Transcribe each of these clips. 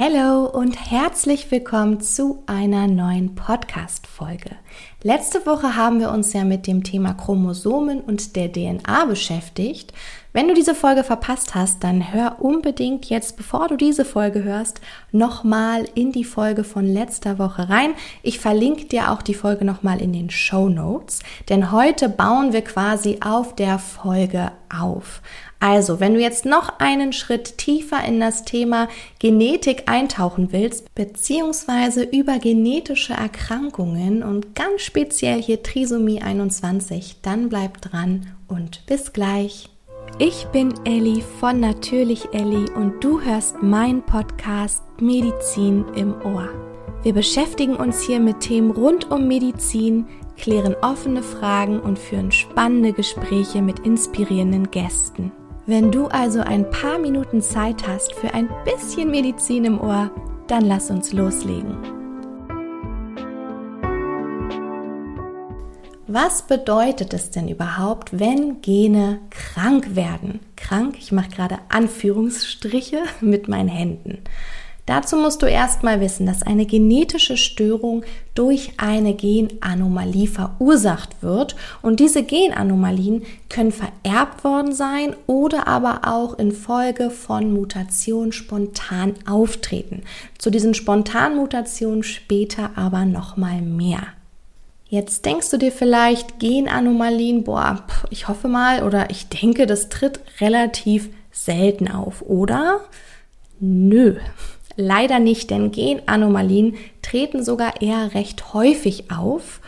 Hallo und herzlich willkommen zu einer neuen Podcast-Folge. Letzte Woche haben wir uns ja mit dem Thema Chromosomen und der DNA beschäftigt. Wenn du diese Folge verpasst hast, dann hör unbedingt jetzt, bevor du diese Folge hörst, nochmal in die Folge von letzter Woche rein. Ich verlinke dir auch die Folge nochmal in den Show Notes, denn heute bauen wir quasi auf der Folge auf. Also, wenn du jetzt noch einen Schritt tiefer in das Thema Genetik eintauchen willst, beziehungsweise über genetische Erkrankungen und ganz speziell hier Trisomie 21, dann bleib dran und bis gleich. Ich bin Elli von Natürlich Elli und du hörst meinen Podcast Medizin im Ohr. Wir beschäftigen uns hier mit Themen rund um Medizin, klären offene Fragen und führen spannende Gespräche mit inspirierenden Gästen. Wenn du also ein paar Minuten Zeit hast für ein bisschen Medizin im Ohr, dann lass uns loslegen. Was bedeutet es denn überhaupt, wenn Gene krank werden? Krank, ich mache gerade Anführungsstriche mit meinen Händen. Dazu musst du erstmal wissen, dass eine genetische Störung durch eine Genanomalie verursacht wird und diese Genanomalien können vererbt worden sein oder aber auch infolge von Mutationen spontan auftreten. Zu diesen spontanen Mutationen später aber nochmal mehr. Jetzt denkst du dir vielleicht Genanomalien, boah, ich hoffe mal oder ich denke, das tritt relativ selten auf, oder? Nö. Leider nicht, denn Genanomalien treten sogar eher recht häufig auf.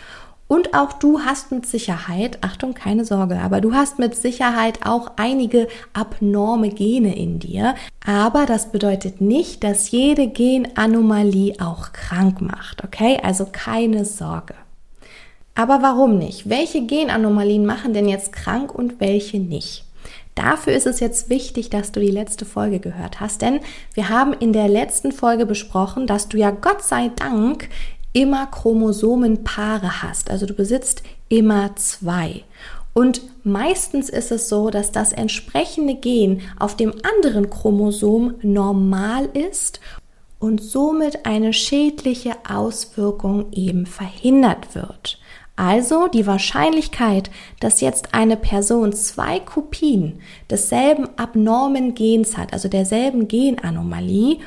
Und auch du hast mit Sicherheit, Achtung, keine Sorge, aber du hast mit Sicherheit auch einige abnorme Gene in dir. Aber das bedeutet nicht, dass jede Genanomalie auch krank macht, okay? Also keine Sorge. Aber warum nicht? Welche Genanomalien machen denn jetzt krank und welche nicht? Dafür ist es jetzt wichtig, dass du die letzte Folge gehört hast, denn wir haben in der letzten Folge besprochen, dass du ja Gott sei Dank immer Chromosomenpaare hast. Also du besitzt immer zwei. Und meistens ist es so, dass das entsprechende Gen auf dem anderen Chromosom normal ist und somit eine schädliche Auswirkung eben verhindert wird. Also die Wahrscheinlichkeit, dass jetzt eine Person zwei Kopien desselben abnormen Gens hat, also derselben Genanomalie,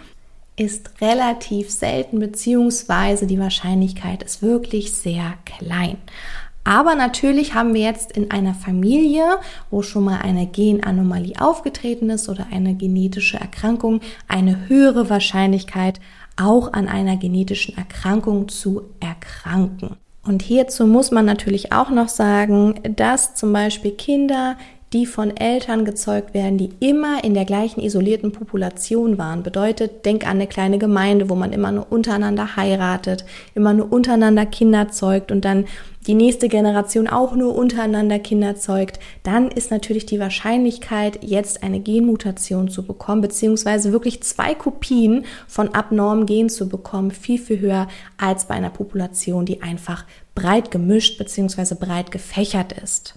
ist relativ selten, beziehungsweise die Wahrscheinlichkeit ist wirklich sehr klein. Aber natürlich haben wir jetzt in einer Familie, wo schon mal eine Genanomalie aufgetreten ist oder eine genetische Erkrankung, eine höhere Wahrscheinlichkeit, auch an einer genetischen Erkrankung zu erkranken. Und hierzu muss man natürlich auch noch sagen, dass zum Beispiel Kinder, die von Eltern gezeugt werden, die immer in der gleichen isolierten Population waren. Bedeutet, denk an eine kleine Gemeinde, wo man immer nur untereinander heiratet, immer nur untereinander Kinder zeugt und dann die nächste Generation auch nur untereinander Kinder zeugt, dann ist natürlich die Wahrscheinlichkeit, jetzt eine Genmutation zu bekommen, beziehungsweise wirklich zwei Kopien von abnormen Gen zu bekommen, viel, viel höher als bei einer Population, die einfach breit gemischt beziehungsweise breit gefächert ist.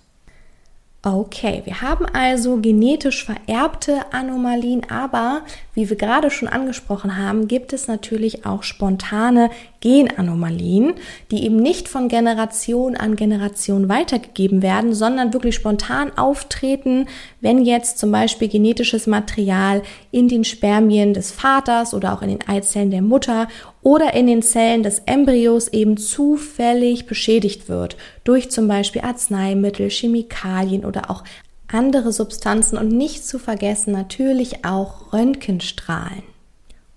Okay, wir haben also genetisch vererbte Anomalien, aber wie wir gerade schon angesprochen haben, gibt es natürlich auch spontane Genanomalien, die eben nicht von Generation an Generation weitergegeben werden, sondern wirklich spontan auftreten, wenn jetzt zum Beispiel genetisches Material in den Spermien des Vaters oder auch in den Eizellen der Mutter oder in den Zellen des Embryos eben zufällig beschädigt wird durch zum Beispiel Arzneimittel, Chemikalien oder auch andere Substanzen und nicht zu vergessen natürlich auch Röntgenstrahlen.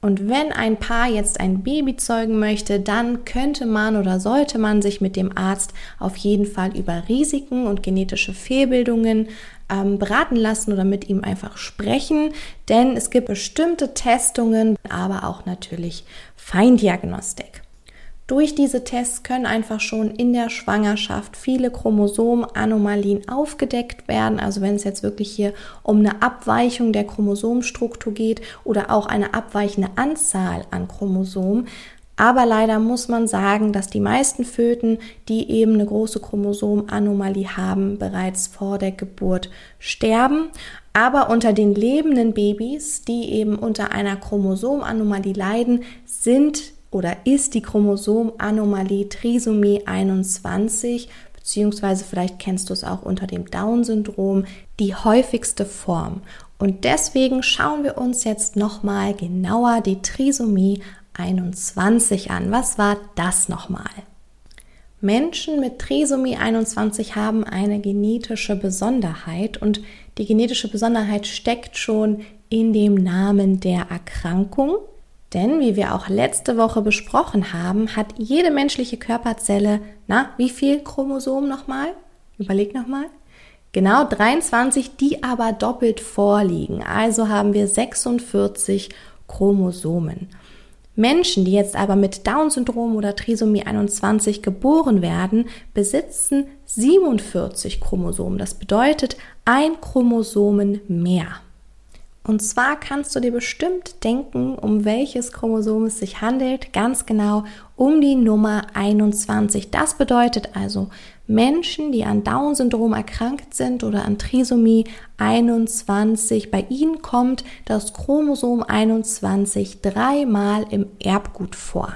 Und wenn ein Paar jetzt ein Baby zeugen möchte, dann könnte man oder sollte man sich mit dem Arzt auf jeden Fall über Risiken und genetische Fehlbildungen ähm, beraten lassen oder mit ihm einfach sprechen, denn es gibt bestimmte Testungen, aber auch natürlich Feindiagnostik. Durch diese Tests können einfach schon in der Schwangerschaft viele Chromosomenanomalien aufgedeckt werden. Also wenn es jetzt wirklich hier um eine Abweichung der Chromosomstruktur geht oder auch eine abweichende Anzahl an Chromosomen, aber leider muss man sagen, dass die meisten Föten, die eben eine große Chromosomenanomalie haben, bereits vor der Geburt sterben. Aber unter den lebenden Babys, die eben unter einer Chromosomanomalie leiden, sind oder ist die Chromosomanomalie Trisomie 21 beziehungsweise vielleicht kennst du es auch unter dem Down-Syndrom, die häufigste Form. Und deswegen schauen wir uns jetzt nochmal genauer die Trisomie 21 an. Was war das nochmal? Menschen mit Trisomie 21 haben eine genetische Besonderheit und die genetische Besonderheit steckt schon in dem Namen der Erkrankung. Denn, wie wir auch letzte Woche besprochen haben, hat jede menschliche Körperzelle, na, wie viel Chromosomen nochmal? Überleg nochmal. Genau 23, die aber doppelt vorliegen. Also haben wir 46 Chromosomen. Menschen, die jetzt aber mit Down-Syndrom oder Trisomie 21 geboren werden, besitzen 47 Chromosomen. Das bedeutet ein Chromosomen mehr. Und zwar kannst du dir bestimmt denken, um welches Chromosom es sich handelt, ganz genau um die Nummer 21. Das bedeutet also, Menschen, die an Down-Syndrom erkrankt sind oder an Trisomie 21, bei ihnen kommt das Chromosom 21 dreimal im Erbgut vor.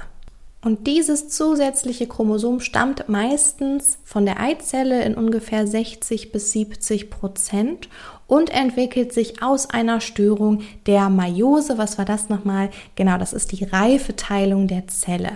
Und dieses zusätzliche Chromosom stammt meistens von der Eizelle in ungefähr 60 bis 70 Prozent und entwickelt sich aus einer Störung der Meiose. Was war das nochmal? Genau, das ist die Reifeteilung der Zelle.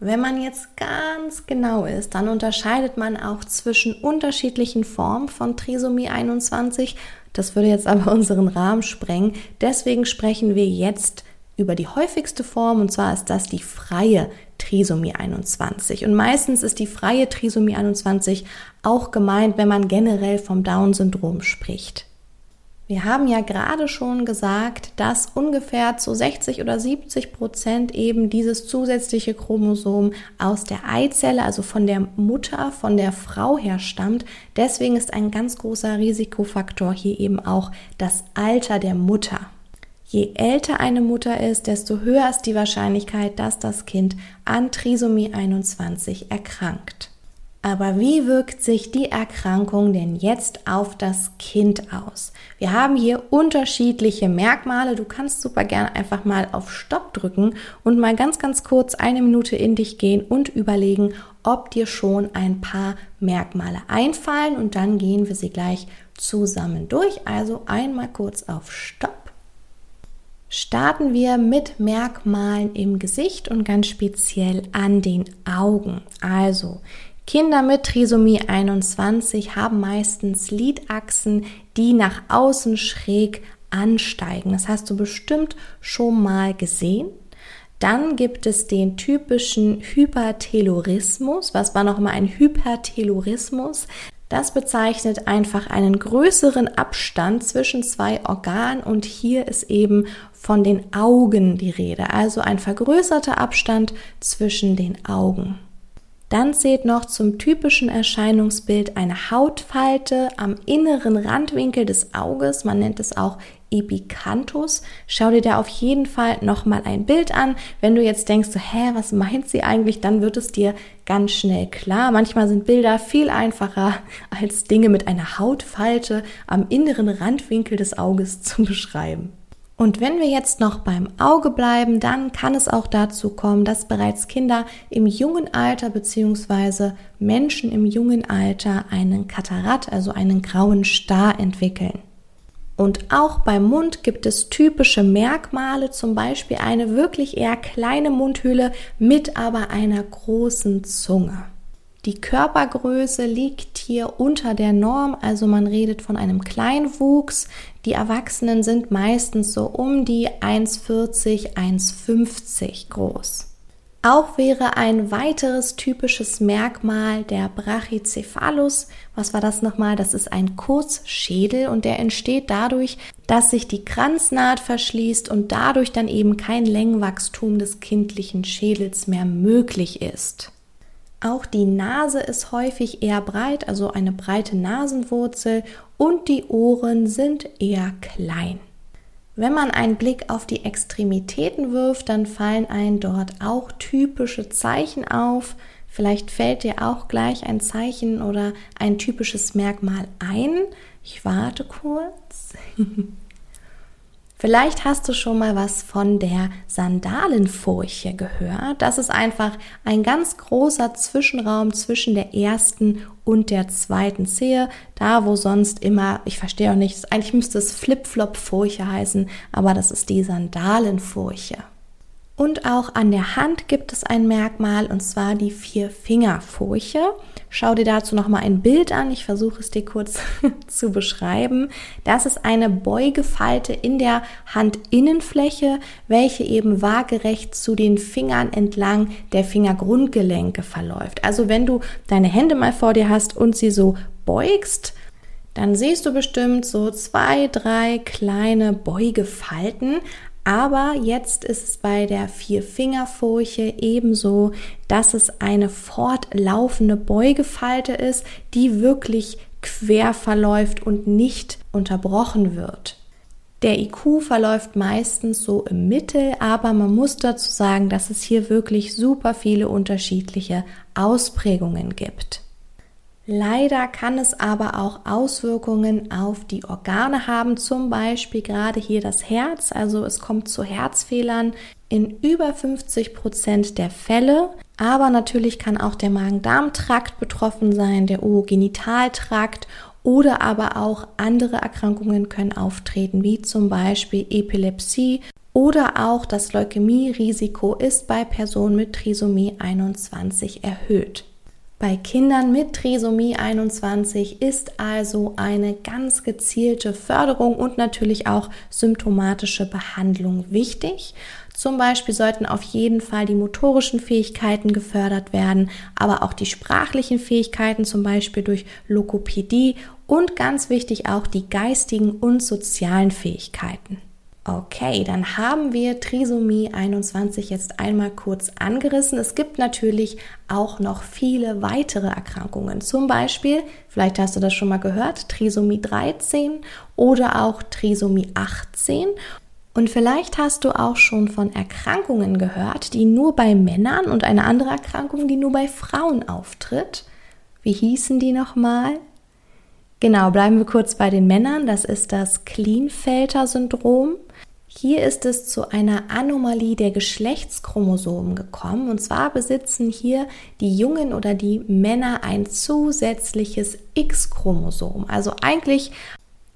Wenn man jetzt ganz genau ist, dann unterscheidet man auch zwischen unterschiedlichen Formen von Trisomie 21. Das würde jetzt aber unseren Rahmen sprengen. Deswegen sprechen wir jetzt über die häufigste Form und zwar ist das die freie Trisomie 21. Und meistens ist die freie Trisomie 21 auch gemeint, wenn man generell vom Down-Syndrom spricht. Wir haben ja gerade schon gesagt, dass ungefähr zu 60 oder 70 Prozent eben dieses zusätzliche Chromosom aus der Eizelle, also von der Mutter, von der Frau herstammt. Deswegen ist ein ganz großer Risikofaktor hier eben auch das Alter der Mutter. Je älter eine Mutter ist, desto höher ist die Wahrscheinlichkeit, dass das Kind an Trisomie 21 erkrankt. Aber wie wirkt sich die Erkrankung denn jetzt auf das Kind aus? Wir haben hier unterschiedliche Merkmale. Du kannst super gerne einfach mal auf Stopp drücken und mal ganz, ganz kurz eine Minute in dich gehen und überlegen, ob dir schon ein paar Merkmale einfallen und dann gehen wir sie gleich zusammen durch. Also einmal kurz auf Stopp. Starten wir mit Merkmalen im Gesicht und ganz speziell an den Augen. Also Kinder mit Trisomie 21 haben meistens Lidachsen, die nach außen schräg ansteigen. Das hast du bestimmt schon mal gesehen. Dann gibt es den typischen Hypertelorismus. Was war noch mal ein Hypertelorismus? Das bezeichnet einfach einen größeren Abstand zwischen zwei Organen und hier ist eben von den Augen die Rede, also ein vergrößerter Abstand zwischen den Augen. Dann zählt noch zum typischen Erscheinungsbild eine Hautfalte am inneren Randwinkel des Auges. Man nennt es auch Epicanthus. Schau dir da auf jeden Fall nochmal ein Bild an. Wenn du jetzt denkst, so, hä, was meint sie eigentlich, dann wird es dir ganz schnell klar. Manchmal sind Bilder viel einfacher als Dinge mit einer Hautfalte am inneren Randwinkel des Auges zu beschreiben. Und wenn wir jetzt noch beim Auge bleiben, dann kann es auch dazu kommen, dass bereits Kinder im jungen Alter bzw. Menschen im jungen Alter einen Katarakt, also einen grauen Star entwickeln. Und auch beim Mund gibt es typische Merkmale, zum Beispiel eine wirklich eher kleine Mundhöhle mit aber einer großen Zunge. Die Körpergröße liegt hier unter der Norm, also man redet von einem Kleinwuchs. Die Erwachsenen sind meistens so um die 1,40, 1,50 groß. Auch wäre ein weiteres typisches Merkmal der Brachycephalus. Was war das nochmal? Das ist ein Kurzschädel und der entsteht dadurch, dass sich die Kranznaht verschließt und dadurch dann eben kein Längenwachstum des kindlichen Schädels mehr möglich ist. Auch die Nase ist häufig eher breit, also eine breite Nasenwurzel und die Ohren sind eher klein. Wenn man einen Blick auf die Extremitäten wirft, dann fallen einem dort auch typische Zeichen auf. Vielleicht fällt dir auch gleich ein Zeichen oder ein typisches Merkmal ein. Ich warte kurz. Vielleicht hast du schon mal was von der Sandalenfurche gehört. Das ist einfach ein ganz großer Zwischenraum zwischen der ersten und der zweiten Zehe. Da, wo sonst immer, ich verstehe auch nicht, eigentlich müsste es Flip-Flop-Furche heißen, aber das ist die Sandalenfurche. Und auch an der Hand gibt es ein Merkmal und zwar die Vier-Finger-Furche. Schau dir dazu nochmal ein Bild an. Ich versuche es dir kurz zu beschreiben. Das ist eine Beugefalte in der Handinnenfläche, welche eben waagerecht zu den Fingern entlang der Fingergrundgelenke verläuft. Also wenn du deine Hände mal vor dir hast und sie so beugst, dann siehst du bestimmt so zwei, drei kleine Beugefalten. Aber jetzt ist es bei der Vierfingerfurche ebenso, dass es eine fortlaufende Beugefalte ist, die wirklich quer verläuft und nicht unterbrochen wird. Der IQ verläuft meistens so im Mittel, aber man muss dazu sagen, dass es hier wirklich super viele unterschiedliche Ausprägungen gibt. Leider kann es aber auch Auswirkungen auf die Organe haben, zum Beispiel gerade hier das Herz. Also es kommt zu Herzfehlern in über 50 Prozent der Fälle. Aber natürlich kann auch der Magen-Darm-Trakt betroffen sein, der Urogenitaltrakt oder aber auch andere Erkrankungen können auftreten, wie zum Beispiel Epilepsie oder auch das Leukämie-Risiko ist bei Personen mit Trisomie 21 erhöht. Bei Kindern mit Trisomie 21 ist also eine ganz gezielte Förderung und natürlich auch symptomatische Behandlung wichtig. Zum Beispiel sollten auf jeden Fall die motorischen Fähigkeiten gefördert werden, aber auch die sprachlichen Fähigkeiten, zum Beispiel durch Lokopädie und ganz wichtig auch die geistigen und sozialen Fähigkeiten. Okay, dann haben wir Trisomie 21 jetzt einmal kurz angerissen. Es gibt natürlich auch noch viele weitere Erkrankungen. Zum Beispiel, vielleicht hast du das schon mal gehört, Trisomie 13 oder auch Trisomie 18. Und vielleicht hast du auch schon von Erkrankungen gehört, die nur bei Männern und eine andere Erkrankung, die nur bei Frauen auftritt. Wie hießen die nochmal? Genau, bleiben wir kurz bei den Männern. Das ist das Klienfelter-Syndrom. Hier ist es zu einer Anomalie der Geschlechtschromosomen gekommen. Und zwar besitzen hier die Jungen oder die Männer ein zusätzliches X-Chromosom. Also eigentlich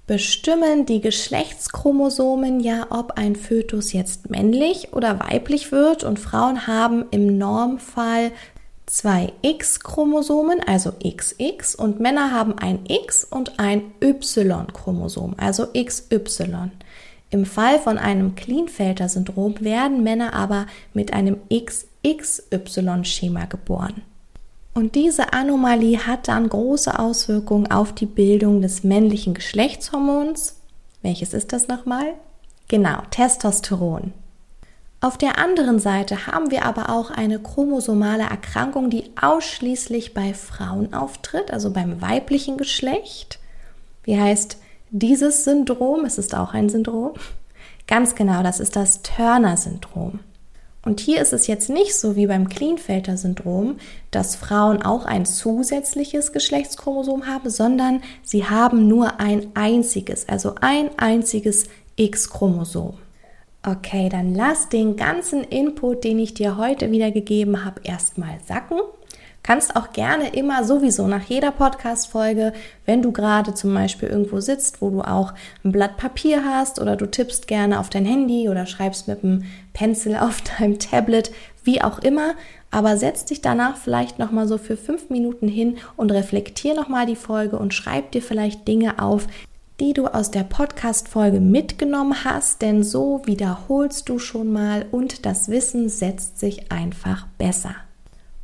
bestimmen die Geschlechtschromosomen ja, ob ein Fötus jetzt männlich oder weiblich wird. Und Frauen haben im Normfall zwei X-Chromosomen, also XX, und Männer haben ein X und ein Y-Chromosom, also XY. Im Fall von einem Klienfelter-Syndrom werden Männer aber mit einem XXY-Schema geboren. Und diese Anomalie hat dann große Auswirkungen auf die Bildung des männlichen Geschlechtshormons. Welches ist das nochmal? Genau, Testosteron. Auf der anderen Seite haben wir aber auch eine chromosomale Erkrankung, die ausschließlich bei Frauen auftritt, also beim weiblichen Geschlecht. Wie heißt dieses Syndrom, es ist auch ein Syndrom, ganz genau, das ist das Turner-Syndrom. Und hier ist es jetzt nicht so wie beim Klienfelter-Syndrom, dass Frauen auch ein zusätzliches Geschlechtschromosom haben, sondern sie haben nur ein einziges, also ein einziges X-Chromosom. Okay, dann lass den ganzen Input, den ich dir heute wieder gegeben habe, erstmal sacken Kannst auch gerne immer sowieso nach jeder Podcast-Folge, wenn du gerade zum Beispiel irgendwo sitzt, wo du auch ein Blatt Papier hast oder du tippst gerne auf dein Handy oder schreibst mit einem Pencil auf deinem Tablet, wie auch immer, aber setz dich danach vielleicht nochmal so für fünf Minuten hin und reflektier nochmal die Folge und schreib dir vielleicht Dinge auf, die du aus der Podcast-Folge mitgenommen hast, denn so wiederholst du schon mal und das Wissen setzt sich einfach besser.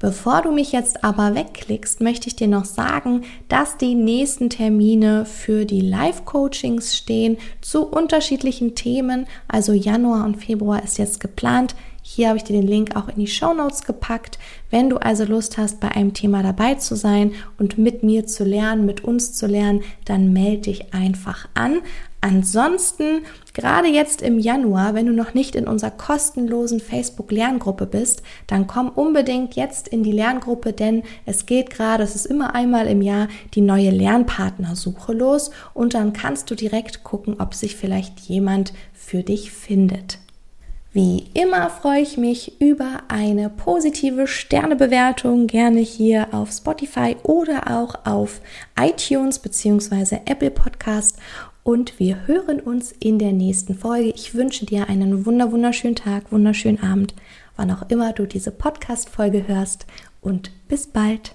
Bevor du mich jetzt aber wegklickst, möchte ich dir noch sagen, dass die nächsten Termine für die Live-Coachings stehen zu unterschiedlichen Themen. Also Januar und Februar ist jetzt geplant. Hier habe ich dir den Link auch in die Show Notes gepackt. Wenn du also Lust hast, bei einem Thema dabei zu sein und mit mir zu lernen, mit uns zu lernen, dann melde dich einfach an. Ansonsten, gerade jetzt im Januar, wenn du noch nicht in unserer kostenlosen Facebook-Lerngruppe bist, dann komm unbedingt jetzt in die Lerngruppe, denn es geht gerade, es ist immer einmal im Jahr, die neue Lernpartnersuche los und dann kannst du direkt gucken, ob sich vielleicht jemand für dich findet. Wie immer freue ich mich über eine positive Sternebewertung, gerne hier auf Spotify oder auch auf iTunes bzw. Apple Podcast. Und wir hören uns in der nächsten Folge. Ich wünsche dir einen wunder wunderschönen Tag, wunderschönen Abend, wann auch immer du diese Podcast-Folge hörst. Und bis bald.